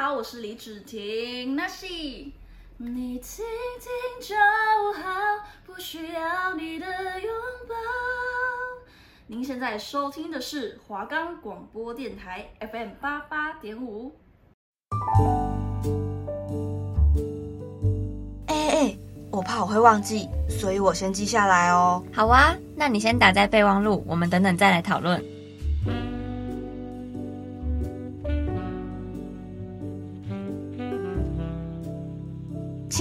好，我是李芷婷。那是你听听就好，不需要你的拥抱。您现在收听的是华冈广播电台 FM 八八点五。哎哎哎，我怕我会忘记，所以我先记下来哦。好啊，那你先打在备忘录，我们等等再来讨论。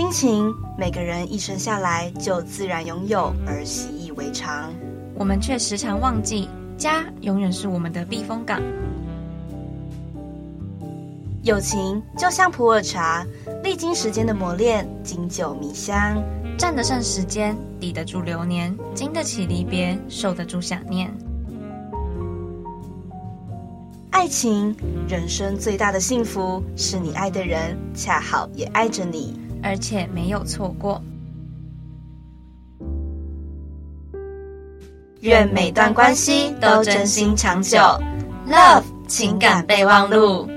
亲情，每个人一生下来就自然拥有，而习以为常。我们却时常忘记，家永远是我们的避风港。友情就像普洱茶，历经时间的磨练，经久弥香，站得上时间，抵得住流年，经得起离别，受得住想念。爱情，人生最大的幸福，是你爱的人恰好也爱着你。而且没有错过。愿每段关系都真心长久。Love 情感备忘录。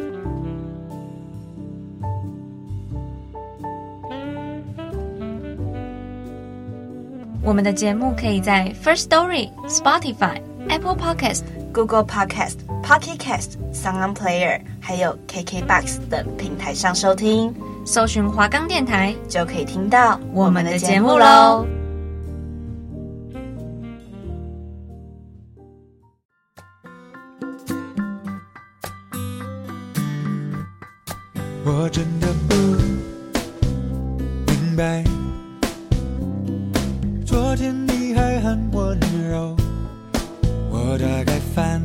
我们的节目可以在 First Story、Spotify、Apple Podcast、Google Podcast、Pocket Cast、Sound Player，还有 KKBox 等平台上收听。搜寻华冈电台就可以听到我们的节目喽。我真的不明白，昨天你还很温柔，我大概犯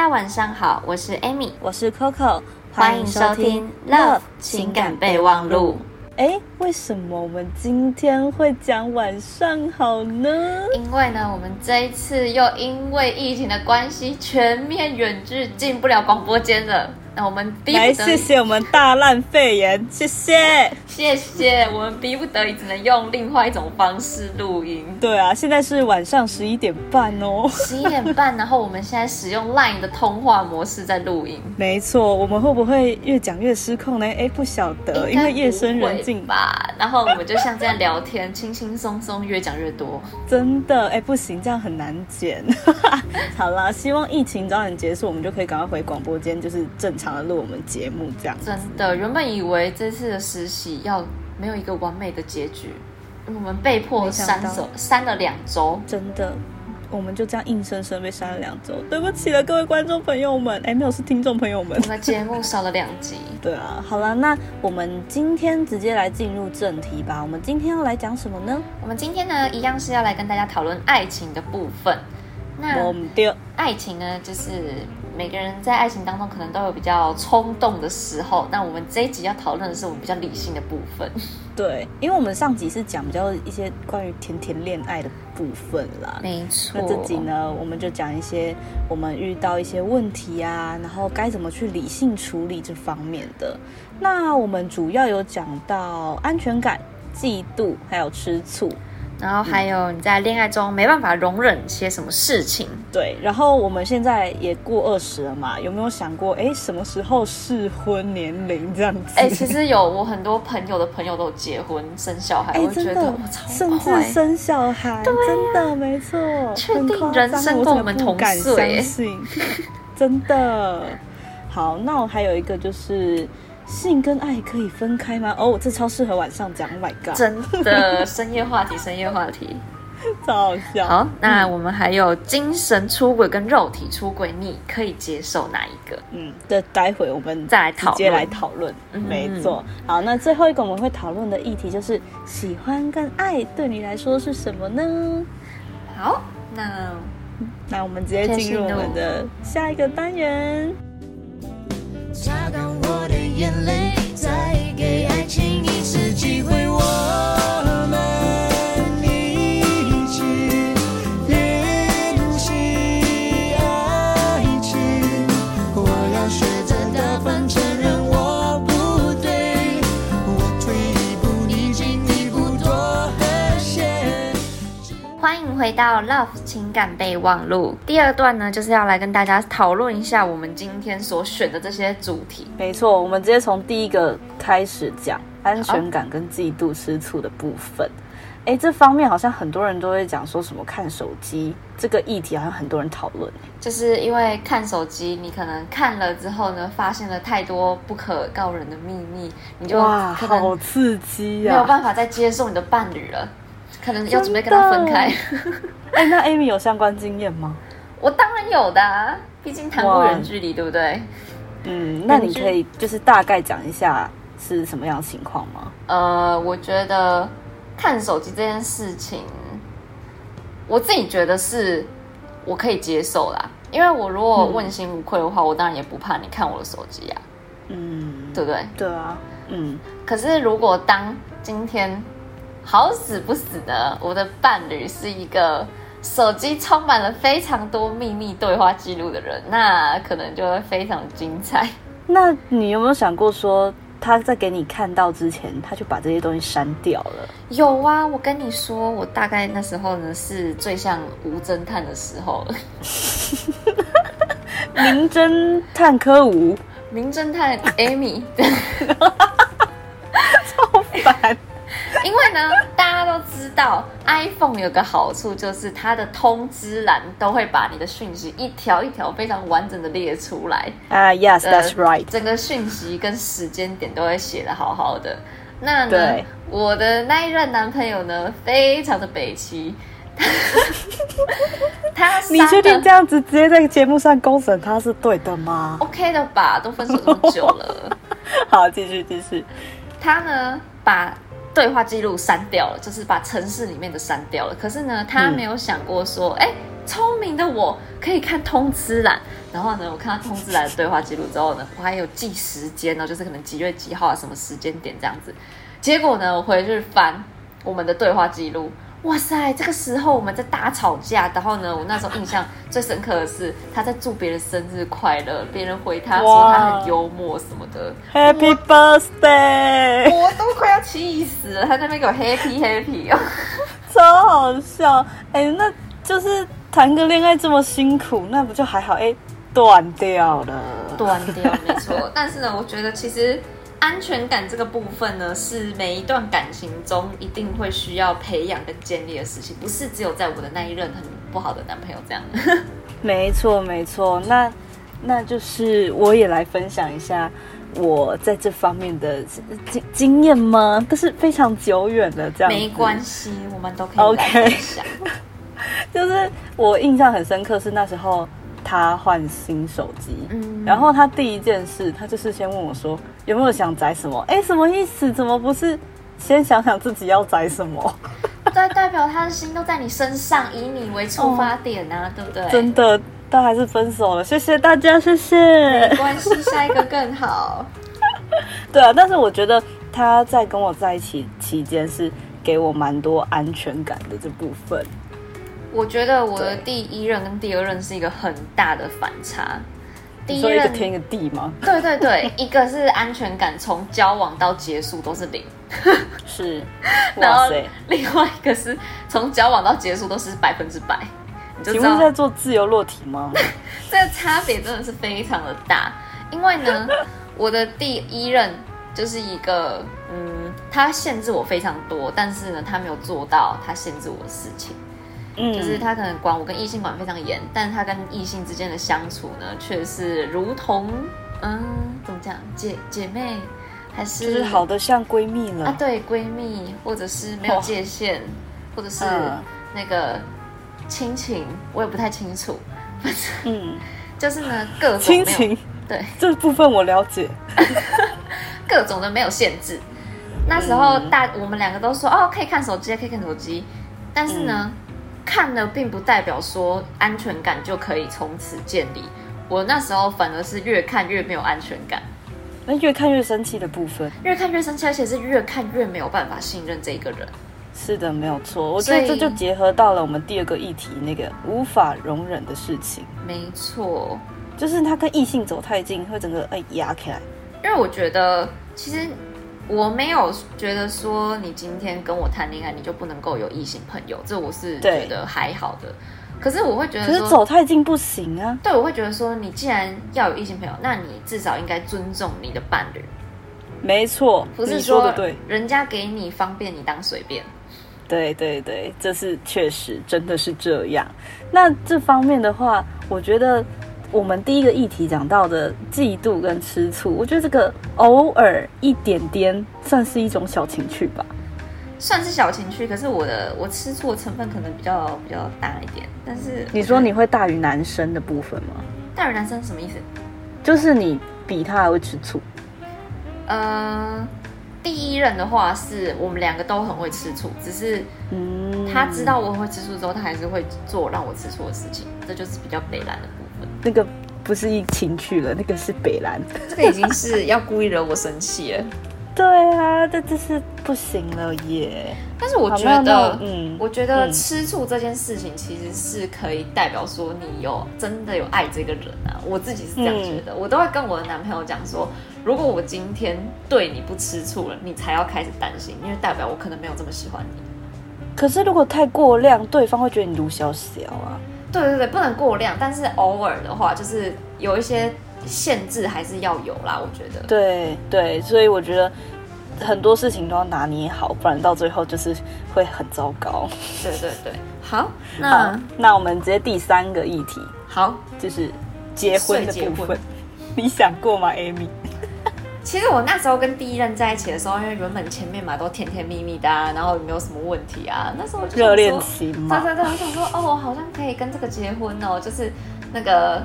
家晚上好，我是 Amy，我是 Coco，欢迎收听《Love 情感备忘录》。哎，为什么我们今天会讲晚上好呢？因为呢，我们这一次又因为疫情的关系，全面远距进不了广播间了。那我们逼不得已，来谢谢我们大烂肺炎，谢谢谢谢，我们逼不得已只能用另外一种方式录音。对啊，现在是晚上十一点半哦，十一点半，然后我们现在使用 Line 的通话模式在录音。没错，我们会不会越讲越失控呢？哎，不晓得，因为夜深人静吧。然后我们就像这样聊天，轻轻松松，越讲越多。真的，哎，不行，这样很难剪。好啦，希望疫情早点结束，我们就可以赶快回广播间，就是正常的录我们节目这样。真的，原本以为这次的实习要没有一个完美的结局，我们被迫删走，删了两周。真的，我们就这样硬生生被删了两周。对不起了，各位观众朋友们，哎，没有是听众朋友们。我们节目少了两集。对啊，好了，那我们今天直接来进入正题吧。我们今天要来讲什么呢？我们今天呢，一样是要来跟大家讨论爱情的部分。那我们爱情呢，就是每个人在爱情当中可能都有比较冲动的时候。那我们这一集要讨论的是我们比较理性的部分。对，因为我们上集是讲比较一些关于甜甜恋爱的部分啦。没错。那这集呢，我们就讲一些我们遇到一些问题啊，然后该怎么去理性处理这方面的。那我们主要有讲到安全感、嫉妒，还有吃醋。然后还有你在恋爱中没办法容忍些什么事情？对，然后我们现在也过二十了嘛，有没有想过，哎，什么时候适婚年龄这样子？哎，其实有，我很多朋友的朋友都结婚生小孩，我觉得我超快，甚至生小孩，对，真的没错，确定人生跟我们同岁，真的。好，那我还有一个就是。性跟爱可以分开吗？哦，这超适合晚上讲。Oh my god！真的深夜话题，深夜话题，超好笑。好，那我们还有精神出轨跟肉体出轨，你可以接受哪一个？嗯，这待会我们再来直接来讨论。没错。好，那最后一个我们会讨论的议题就是喜欢跟爱对你来说是什么呢？好，那那我们直接进入我们的下一个单元。眼泪，再给爱情一次机会。我们一起练习爱情。我要学着大方承认我不对，我退一步，你进一步，多和谐。欢迎回到 Love 情感备忘录。第二段呢，就是要来跟大家讨论一下我们今天所选的这些主题。没错，我们直接从第一个开始讲安全感跟嫉妒吃醋的部分。哎，这方面好像很多人都会讲说什么看手机这个议题，好像很多人讨论。就是因为看手机，你可能看了之后呢，发现了太多不可告人的秘密，你就哇，好刺激呀，没有办法再接受你的伴侣了。可能要准备跟他分开。哎，那 Amy 有相关经验吗？我当然有的，啊，毕竟谈过远距离，对不对？嗯，那你可以就是大概讲一下是什么样的情况吗？呃，我觉得看手机这件事情，我自己觉得是我可以接受啦，因为我如果问心无愧的话，嗯、我当然也不怕你看我的手机啊。嗯，对不对？对啊，嗯。可是如果当今天。好死不死的，我的伴侣是一个手机充满了非常多秘密对话记录的人，那可能就会非常精彩。那你有没有想过说，他在给你看到之前，他就把这些东西删掉了？有啊，我跟你说，我大概那时候呢是最像无侦探的时候了。名侦探柯吴，名侦探 Amy，为呢，大家都知道 iPhone 有个好处，就是它的通知栏都会把你的讯息一条一条非常完整的列出来。啊、uh,，Yes，that's right。整个讯息跟时间点都会写的好好的。那呢，我的那一任男朋友呢，非常的北齐。他你确定这样子直接在节目上公审他是对的吗？OK 的吧，都分手这么久了。好，继续继续。他呢，把。对话记录删掉了，就是把城市里面的删掉了。可是呢，他没有想过说，哎、嗯，聪明的我可以看通知栏。然后呢，我看到通知栏的对话记录之后呢，我还有记时间呢，就是可能几月几号啊，什么时间点这样子。结果呢，我回去翻我们的对话记录。哇塞，这个时候我们在大吵架，然后呢，我那时候印象最深刻的是他在祝别人生日快乐，别人回他说他很幽默什么的，Happy Birthday，我都快要气死了，他在那边给我 Happy Happy 哦，超好笑，哎，那就是谈个恋爱这么辛苦，那不就还好？哎，断掉了，断掉没错，但是呢，我觉得其实。安全感这个部分呢，是每一段感情中一定会需要培养跟建立的事情，不是只有在我的那一任很不好的男朋友这样。没错，没错。那那就是我也来分享一下我在这方面的经经验吗？但是非常久远的这样。没关系，我们都可以来分享。Okay. 就是我印象很深刻是那时候。他换新手机，嗯，然后他第一件事，他就是先问我说有没有想载什么？哎，什么意思？怎么不是先想想自己要载什么？对，代表他的心都在你身上，以你为出发点啊，哦、对不对？真的，但还是分手了。谢谢大家，谢谢。没关系，下一个更好。对啊，但是我觉得他在跟我在一起期间是给我蛮多安全感的这部分。我觉得我的第一任跟第二任是一个很大的反差。第一任一个天一个地吗？对对对，一个是安全感从交往到结束都是零，是。然后另外一个是从交往到结束都是百分之百。你就知道请问在做自由落体吗？这个差别真的是非常的大。因为呢，我的第一任就是一个，嗯，他限制我非常多，但是呢，他没有做到他限制我的事情。就是他可能管我跟异性管非常严，但是他跟异性之间的相处呢，却是如同嗯，怎么讲，姐姐妹，还是就是好的像闺蜜了啊？对，闺蜜，或者是没有界限，或者是那个亲情，我也不太清楚。嗯，就是呢，各种亲情，对这部分我了解，各种的没有限制。那时候大我们两个都说哦，可以看手机，可以看手机，但是呢。嗯看了并不代表说安全感就可以从此建立。我那时候反而是越看越没有安全感，那越看越生气的部分，越看越生气，而且是越看越没有办法信任这个人。是的，没有错。我觉得这就结合到了我们第二个议题，那个无法容忍的事情。没错，就是他跟异性走太近，会整个哎压起来。因为我觉得其实我没有觉得说你今天跟我谈恋爱，你就不能够有异性朋友，这我是觉得还好的。可是我会觉得，可是走太近不行啊。对，我会觉得说，你既然要有异性朋友，那你至少应该尊重你的伴侣。没错，不是说，的对，人家给你方便，你当随便。对对对，这是确实真的是这样。那这方面的话，我觉得。我们第一个议题讲到的嫉妒跟吃醋，我觉得这个偶尔一点点算是一种小情趣吧，算是小情趣。可是我的我吃醋的成分可能比较比较大一点。但是你说你会大于男生的部分吗？大于男生什么意思？就是你比他还会吃醋。呃，第一任的话是我们两个都很会吃醋，只是嗯，他知道我会吃醋之后，他还是会做让我吃醋的事情，这就是比较北烂的。那个不是一情趣了，那个是北兰，这个已经是要故意惹我生气了。对啊，这这是不行了耶。但是我觉得，嗯，我觉得吃醋这件事情其实是可以代表说你有真的有爱这个人啊。我自己是这样觉得，嗯、我都会跟我的男朋友讲说，如果我今天对你不吃醋了，你才要开始担心，因为代表我可能没有这么喜欢你。可是如果太过量，对方会觉得你卢小小啊。对对对，不能过量，但是偶尔的话，就是有一些限制还是要有啦。我觉得，对对，所以我觉得很多事情都要拿捏好，不然到最后就是会很糟糕。对对对，好，那好那我们直接第三个议题，好，就是结婚的部分，你想过吗，Amy？其实我那时候跟第一任在一起的时候，因为原本前面嘛都甜甜蜜蜜的，啊，然后也没有什么问题啊。那时候就热恋期嘛，对对对，我想说哦，我好像可以跟这个结婚哦，就是那个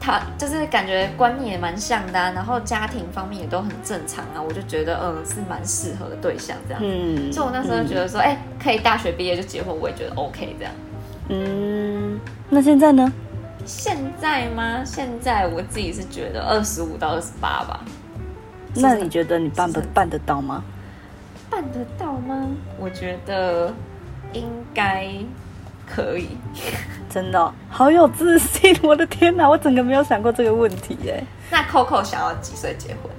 他就是感觉观念也蛮像的，啊，然后家庭方面也都很正常啊，我就觉得嗯是蛮适合的对象这样。嗯，所以我那时候就觉得说，哎，嗯，可以大学毕业就结婚，我也觉得 OK 这样。嗯，那现在呢？现在吗？现在我自己是觉得二十五到二十八吧。那你觉得你办不办得到吗？办得到吗？我觉得应该可以。真的、哦，好有自信！我的天哪，我整个没有想过这个问题耶。那 Coco 想要几岁结婚？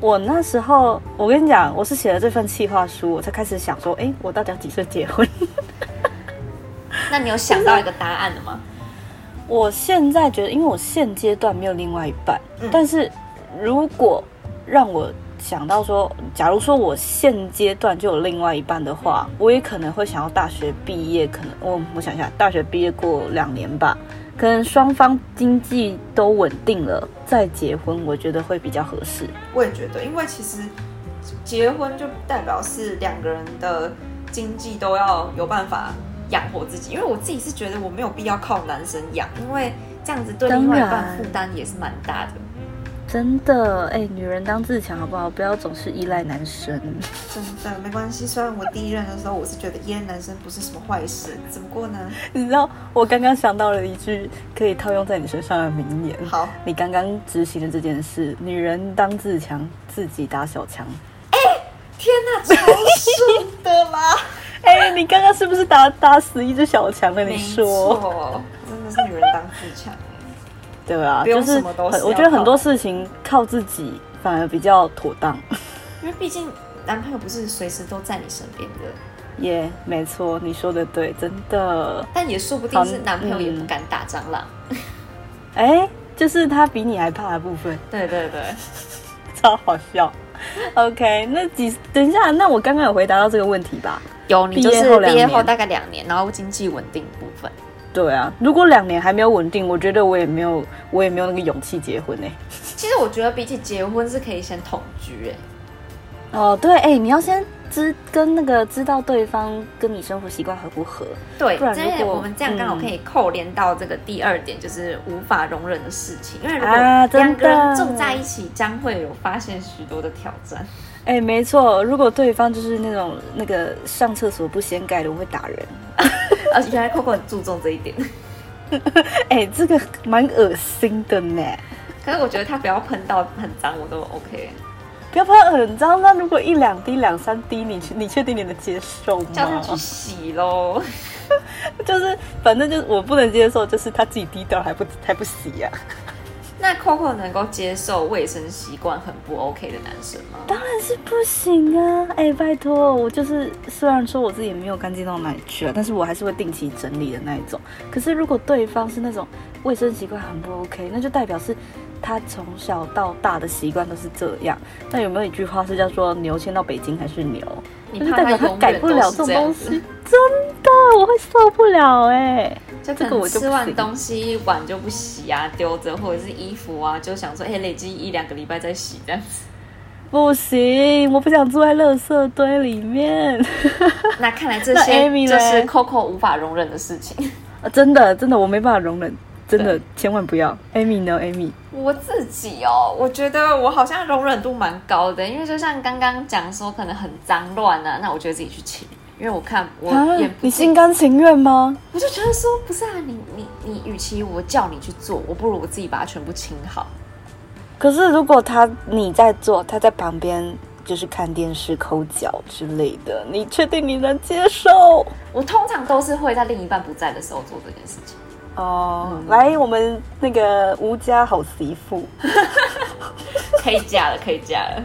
我那时候，我跟你讲，我是写了这份企划书，我才开始想说，哎，我到底要几岁结婚？那你有想到一个答案了吗？我现在觉得，因为我现阶段没有另外一半，嗯、但是如果让我想到说，假如说我现阶段就有另外一半的话，我也可能会想要大学毕业，可能我我想一下，大学毕业过两年吧，可能双方经济都稳定了再结婚，我觉得会比较合适。我也觉得，因为其实结婚就代表是两个人的经济都要有办法养活自己，因为我自己是觉得我没有必要靠男生养，因为这样子对另外一半负担也是蛮大的。真的，哎、欸，女人当自强好不好？不要总是依赖男生。真的没关系，虽然我第一任的时候，我是觉得依赖男生不是什么坏事，只不过呢，你知道，我刚刚想到了一句可以套用在你身上的名言。好，你刚刚执行的这件事，女人当自强，自己打小强。哎、欸，天哪，超顺的啦！哎、欸，你刚刚是不是打打死一只小强了？你说，真的是女人当自强。对啊，就是很，我觉得很多事情靠自己反而比较妥当，因为毕竟男朋友不是随时都在你身边的。耶，yeah, 没错，你说的对，真的。但也说不定是男朋友也不敢打蟑螂。哎、嗯，就是他比你还怕的部分。对 对对，超好笑。OK，那几等一下，那我刚刚有回答到这个问题吧？有，你就是毕业后大概两年，然后经济稳定部分。对啊，如果两年还没有稳定，我觉得我也没有，我也没有那个勇气结婚呢。其实我觉得比起结婚是可以先同居哎。哦，对，哎，你要先知跟那个知道对方跟你生活习惯合不合。对，不然如果我们这样刚好可以扣连到这个第二点，就是无法容忍的事情。因为如果两个人住在一起，将会有发现许多的挑战。哎，没错，如果对方就是那种那个上厕所不掀盖的，我会打人。而且原来 Coco 很注重这一点。哎，这个蛮恶心的呢。可是我觉得他不要喷到很脏，我都 OK。不要喷很脏，那如果一两滴、两三滴，你你确定你能接受吗？叫他去洗喽。就是反正就是我不能接受，就是他自己滴掉还不还不洗呀、啊。那 Coco 能够接受卫生习惯很不 OK 的男生吗？当然是不行啊！哎、拜托，我就是虽然说我自己也没有干净到哪里去啊，但是我还是会定期整理的那一种。可是如果对方是那种卫生习惯很不 OK，那就代表是他从小到大的习惯都是这样。那有没有一句话是叫做“牛牵到北京还是牛”？你怕他永远都是这样子？真的，我会受不了哎、欸。就可能吃完东西碗就不洗啊，丢着或者是衣服啊，就想说，哎、欸，累积一两个礼拜再洗这样子。不行，我不想住在垃圾堆里面。那看来这 些就是 Coco 无法容忍的事情。啊，真的，真的，我没办法容忍，真的，千万不要。Amy 呢？Amy，我自己哦，我觉得我好像容忍度蛮高的，因为就像刚刚讲说，可能很脏乱啊，那我觉得自己去清。因为我看我也，你心甘情愿吗？我就觉得说，不是啊，你你你，与其我叫你去做，我不如我自己把它全部清好。可是如果他你在做，他在旁边就是看电视、抠脚之类的，你确定你能接受？我通常都是会在另一半不在的时候做这件事情。哦，嗯、来，我们那个吴家好媳妇，可以嫁了，可以嫁了。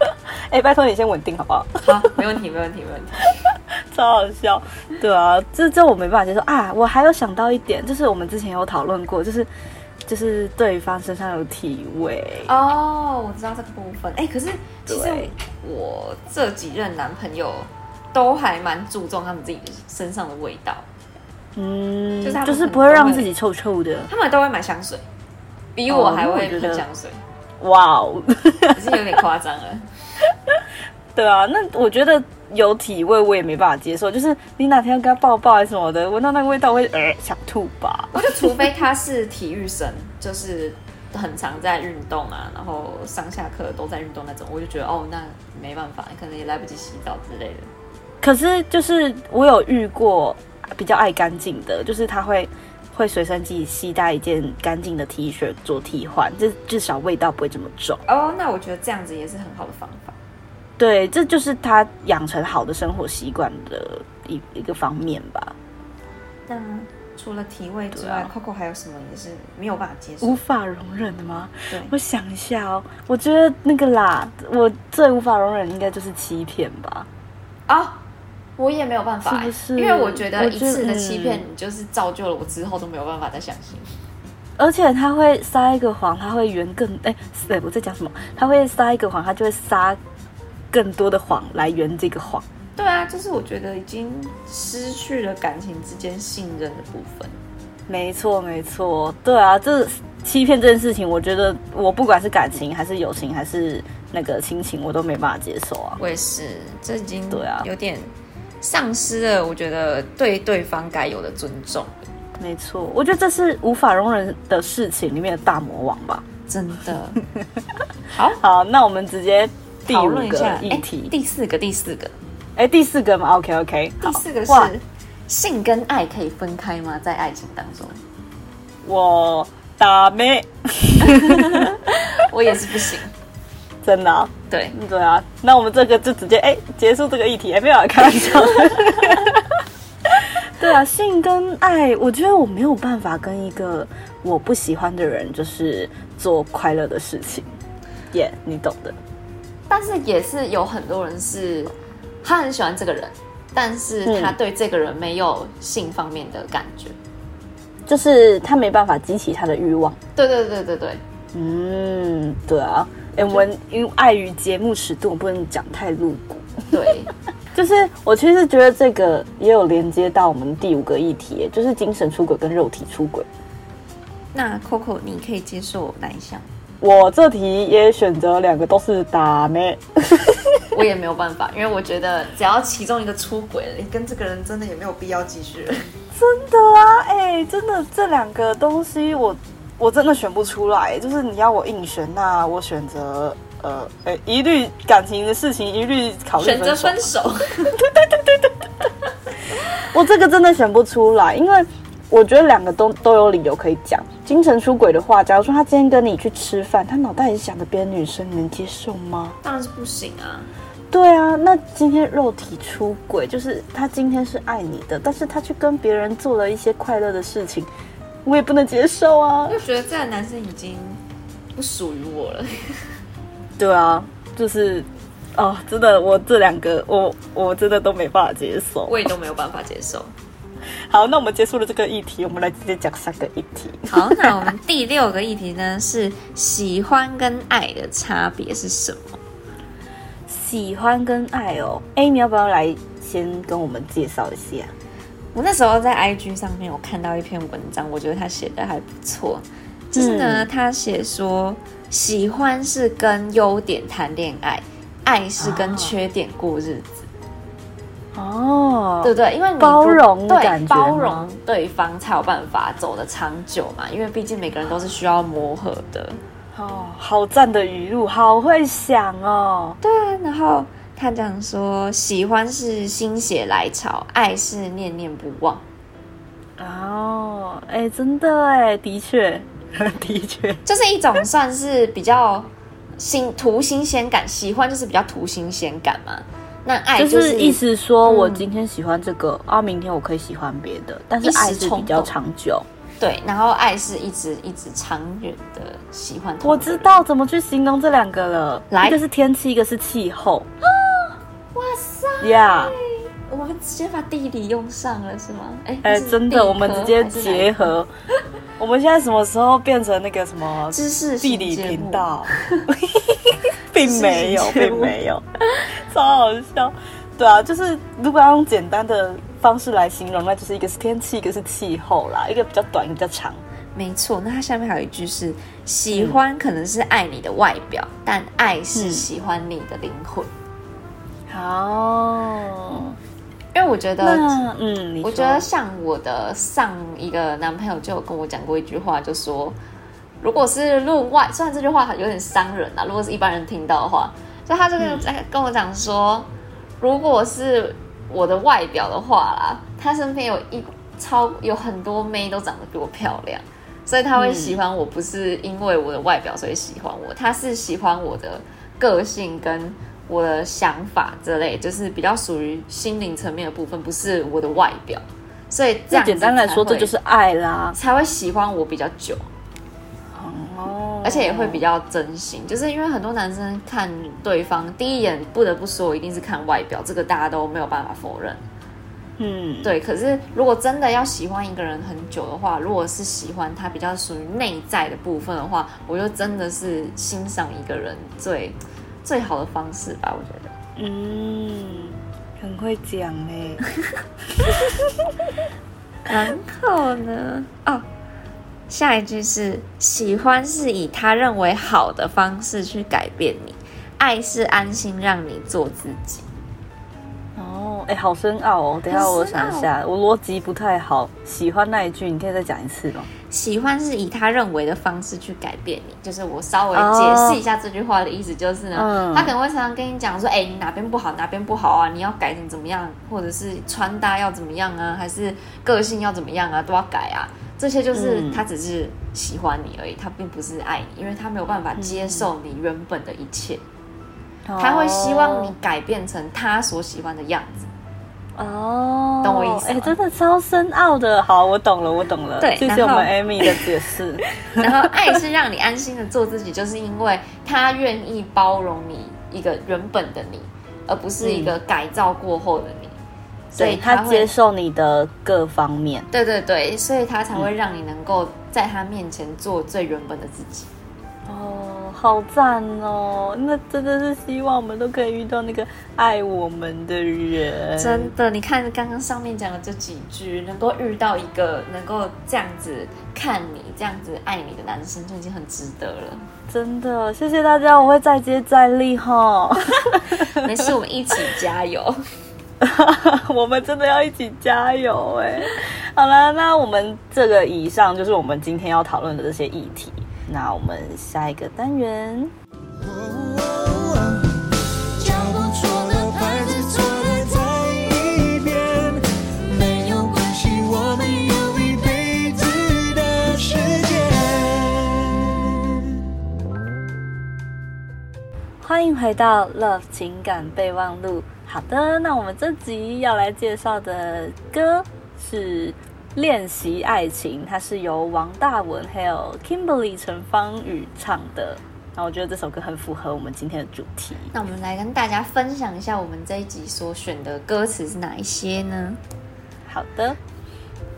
哎、欸，拜托你先稳定好不好？好，没问题，没问题，没问题。超好笑，对啊，这这我没办法接受啊！我还有想到一点，就是我们之前有讨论过，就是就是对方身上有体味哦，我知道这个部分。哎、欸，可是其实我这几任男朋友都还蛮注重他们自己身上的味道，嗯，就是就是不会让自己臭臭的，他们都会买香水，比我还会喷香水。哇哦，只是有点夸张了。对啊，那我觉得。有体味我也没办法接受，就是你哪天要跟他抱抱还是什么的，闻到那个味道我会呃想吐吧。我就除非他是体育生，就是很常在运动啊，然后上下课都在运动那种，我就觉得哦，那没办法，可能也来不及洗澡之类的。可是就是我有遇过比较爱干净的，就是他会会随身自己携带一件干净的 T 恤做替换，就至少味道不会这么重。哦，那我觉得这样子也是很好的方法。对，这就是他养成好的生活习惯的一一个方面吧。那除了体味之外，啊，Coco 还有什么也是没有办法接受、无法容忍的吗？对，我想一下哦，我觉得那个啦，我最无法容忍应该就是欺骗吧。啊，我也没有办法，是不是？因为我觉得一次的欺骗，你，就是造就了我之后都没有办法再相信。而且他会撒一个谎，他会圆更哎，对，我在讲什么？他会撒一个谎，他就会撒。更多的谎来圆这个谎，对啊，就是我觉得已经失去了感情之间信任的部分。没错，没错，对啊，这欺骗这件事情，我觉得我不管是感情还是友情还是那个亲情，我都没办法接受啊。我也是，这已经对啊，有点丧失了我觉得对对方该有的尊重。没错，我觉得这是无法容忍的事情里面的大魔王吧。真的。好好，那我们直接。讨论一下议题，第四个，第四个，哎，第四个嘛，OK OK，第四个是性跟爱可以分开吗？在爱情当中，我打咩，我也是不行，真的、啊，对。对啊，那我们这个就直接哎结束这个议题，也没有开玩笑，对啊，性跟爱，我觉得我没有办法跟一个我不喜欢的人就是做快乐的事情，耶、yeah，你懂的。但是也是有很多人是，他很喜欢这个人，但是他对这个人没有性方面的感觉，就是他没办法激起他的欲望。对对对对对，嗯，对啊。哎，我们因为碍于节目尺度，我不能讲太露骨。对，就是我其实觉得这个也有连接到我们第五个议题，就是精神出轨跟肉体出轨。那 Coco，你可以接受哪一项？我这题也选择两个都是打咩，我也没有办法，因为我觉得只要其中一个出轨了，你跟这个人真的也没有必要继续。真的啊，哎、欸，真的这两个东西我我真的选不出来，就是你要我硬选，那我选择呃，哎、欸，一律感情的事情一律考虑选择分手。对对对对对对，我这个真的选不出来，因为。我觉得两个都都有理由可以讲。精神出轨的话，假如说他今天跟你去吃饭，他脑袋里想着别的女生，你能接受吗？当然是不行啊。对啊，那今天肉体出轨，就是他今天是爱你的，但是他去跟别人做了一些快乐的事情，我也不能接受啊。就觉得这个男生已经不属于我了。对啊，就是哦，真的，我这两个我我真的都没办法接受，我也都没有办法接受。好，那我们结束了这个议题，我们来直接讲三个议题。好，那我们第六个议题呢是喜欢跟爱的差别是什么？喜欢跟爱哦，哎，你要不要来先跟我们介绍一下？我那时候在 IG 上面我看到一篇文章，我觉得他写的还不错。就是呢，他写说喜欢是跟优点谈恋爱，爱是跟缺点过日子。哦，对不对？因为你包容对包容对方才有办法走得长久嘛。因为毕竟每个人都是需要磨合的。哦，好赞的语录，好会想哦。对啊，然后他讲说，喜欢是心血来潮，爱是念念不忘。哦，哎，真的哎，的确，的确，就是一种算是比较新图新鲜感。喜欢就是比较图新鲜感嘛。那爱就是，就是意思说，我今天喜欢这个，啊，明天我可以喜欢别的，但是爱是比较长久。对，然后爱是一直一直长远的喜欢。我知道怎么去形容这两个了，来，一个是天气，一个是气候。呀！Yeah. 我们直接把地理用上了是吗？哎哎，真的，我们直接结合。我们现在什么时候变成那个什么知识地理频道？并没有，并没有，超好笑。对啊，就是如果要用简单的方式来形容，那就是一个是天气，一个是气候啦，一个比较短，一个比较长。没错，那它下面还有一句是：喜欢可能是爱你的外表，嗯、但爱是喜欢你的灵魂。好、我觉得，嗯，我觉得像我的上一个男朋友就有跟我讲过一句话，就说，如果是论外，虽然这句话有点伤人啊，如果是一般人听到的话，就他就在跟我讲说，如果是。我的外表的话啦，他身边有一超有很多妹都长得比我漂亮，所以他会喜欢我，不是因为我的外表所以喜欢我，他是喜欢我的个性跟我的想法之类，就是比较属于心灵层面的部分，不是我的外表。所以这样简单来说，这就是爱啦，才会喜欢我比较久。哦而且也会比较真心，就是因为很多男生看对方第一眼，不得不说一定是看外表，这个大家都没有办法否认。嗯，对。可是如果真的要喜欢一个人很久的话，如果是喜欢他比较属于内在的部分的话，我就真的是欣赏一个人最最好的方式吧，我觉得。嗯，很会讲哎。然后呢？哦。下一句是喜欢是以他认为好的方式去改变你，爱是安心让你做自己。哦，哎，好深奥哦！等一下我想一下，我逻辑不太好。喜欢那一句，你可以再讲一次吗？喜欢是以他认为的方式去改变你，就是我稍微解释一下这句话的意思，就是呢，哦、他可能会常常跟你讲说，哎，你哪边不好，哪边不好啊，你要改成怎么样，或者是穿搭要怎么样啊，还是个性要怎么样啊，都要改啊。这些就是他只是喜欢你而已，嗯、他并不是爱你，因为他没有办法接受你原本的一切，嗯、他会希望你改变成他所喜欢的样子。哦，懂我意思？哎，真的超深奥的。好，我懂了，我懂了。对，谢谢我们 Amy 的解释。然后，爱是让你安心的做自己，就是因为他愿意包容你一个原本的你，而不是一个改造过后的你。嗯所以他接受你的各方面，对对对，所以他才会让你能够在他面前做最原本的自己。哦，好赞哦！那真的是希望我们都可以遇到那个爱我们的人。真的，你看刚刚上面讲的这几句，能够遇到一个能够这样子看你、这样子爱你的男生，就已经很值得了。真的，谢谢大家，我会再接再厉哈。没事，我们一起加油。我们真的要一起加油哎！好了，那我们这个以上就是我们今天要讨论的这些议题。那我们下一个单元。欢迎回到 Love 情感备忘录。好的，那我们这集要来介绍的歌是练习爱情，它是由王大文还有 Kimberly 陈芳语唱的。那我觉得这首歌很符合我们今天的主题。那我们来跟大家分享一下，我们这一集所选的歌词是哪一些呢？好的，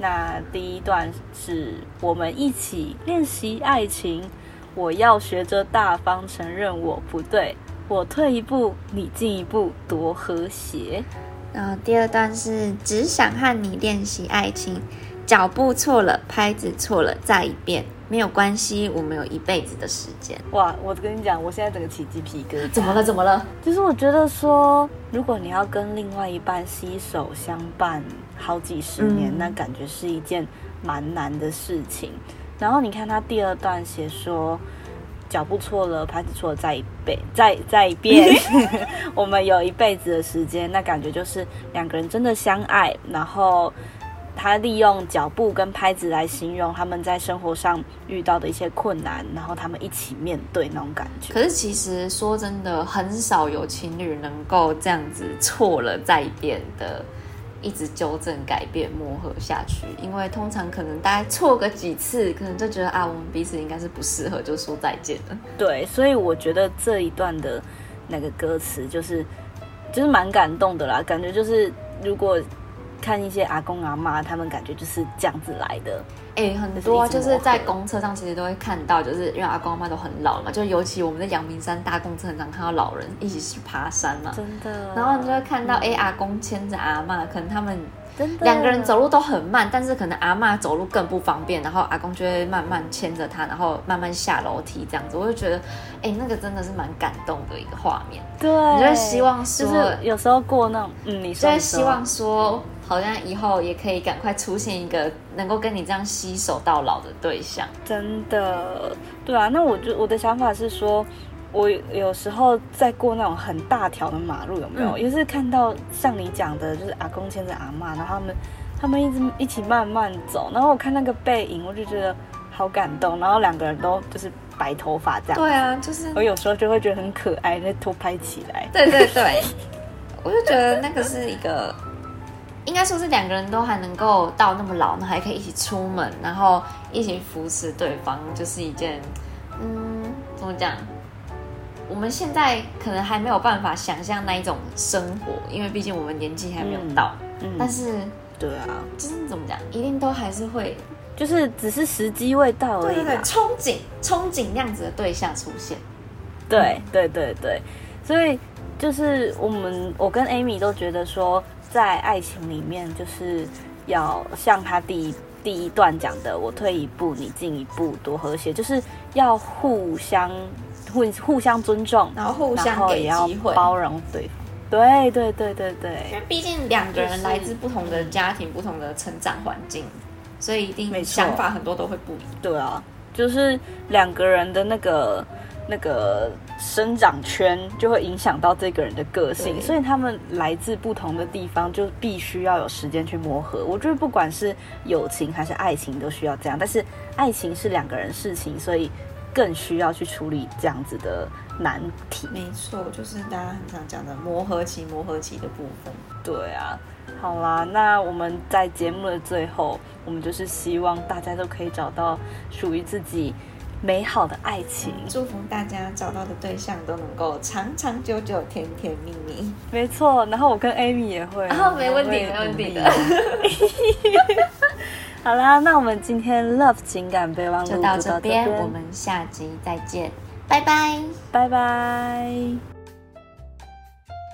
那第一段是我们一起练习爱情，我要学着大方承认我不对，我退一步，你进一步，多和谐。然后第二段是只想和你练习爱情，脚步错了，拍子错了，再一遍，没有关系，我们有一辈子的时间。哇，我跟你讲，我现在整个起鸡皮疙瘩。怎么了？怎么了？就是我觉得说，如果你要跟另外一半携手相伴好几十年，嗯、那感觉是一件蛮难的事情。然后你看他第二段写说。脚步错了，拍子错了，再一遍，再再一遍。我们有一辈子的时间，那感觉就是两个人真的相爱。然后他利用脚步跟拍子来形容他们在生活上遇到的一些困难，然后他们一起面对那种感觉。可是其实说真的，很少有情侣能够这样子错了再一遍的。一直纠正、改变、磨合下去，因为通常可能大概错个几次，可能就觉得啊，我们彼此应该是不适合，就说再见了。对，所以我觉得这一段的那个歌词就是就是蛮感动的啦，感觉就是如果。看一些阿公阿妈，他们感觉就是这样子来的。哎、欸，很多啊，就是在公车上其实都会看到，就是因为阿公阿妈都很老了嘛，就尤其我们在阳明山搭公车，很常看到老人一起去爬山嘛。真的。然后你就会看到，哎、嗯欸，阿公牵着阿妈，可能他们两个人走路都很慢，但是可能阿妈走路更不方便，然后阿公就会慢慢牵着她，然后慢慢下楼梯这样子。我就觉得，哎、欸，那个真的是蛮感动的一个画面。对。你就会希望说，就是有时候过那种，嗯，你说，就会希望说。好像以后也可以赶快出现一个能够跟你这样携手到老的对象。真的，对啊。那我就我的想法是说，我有时候在过那种很大条的马路，有没有？嗯、也是看到像你讲的，就是阿公牵着阿妈，然后他们他们一直一起慢慢走，然后我看那个背影，我就觉得好感动。然后两个人都就是白头发这样。对啊，就是我有时候就会觉得很可爱，那偷拍起来。对对对，我就觉得那个是一个。应该说是两个人都还能够到那么老，那还可以一起出门，然后一起扶持对方，就是一件，嗯，怎么讲？我们现在可能还没有办法想象那一种生活，因为毕竟我们年纪还没有到。嗯，但是，对啊，就是怎么讲，一定都还是会，就是只是时机未到而已。对对对，憧憬憧憬那样子的对象出现。对对对对，所以就是我们，我跟 Amy 都觉得说。在爱情里面，就是要像他第一第一段讲的，我退一步，你进一步，多和谐，就是要互相互互相尊重，然后互相给机会，包容对方。对对对对对，因为毕竟两个人来自不同的家庭，不同的成长环境，所以一定想法很多都会不一样。对啊，就是两个人的那个。那个生长圈就会影响到这个人的个性，所以他们来自不同的地方，就必须要有时间去磨合。我觉得不管是友情还是爱情，都需要这样。但是爱情是两个人事情，所以更需要去处理这样子的难题。没错，就是大家很常讲的磨合期，磨合期的部分。对啊，好啦，那我们在节目的最后，我们就是希望大家都可以找到属于自己。美好的爱情，祝福大家找到的对象都能够长长久久、甜甜蜜蜜。没错，然后我跟 Amy 也会，然后没问题，没问题的。好啦，那我们今天 Love 情感备忘录就到这边，我们下集再见，拜拜，拜拜。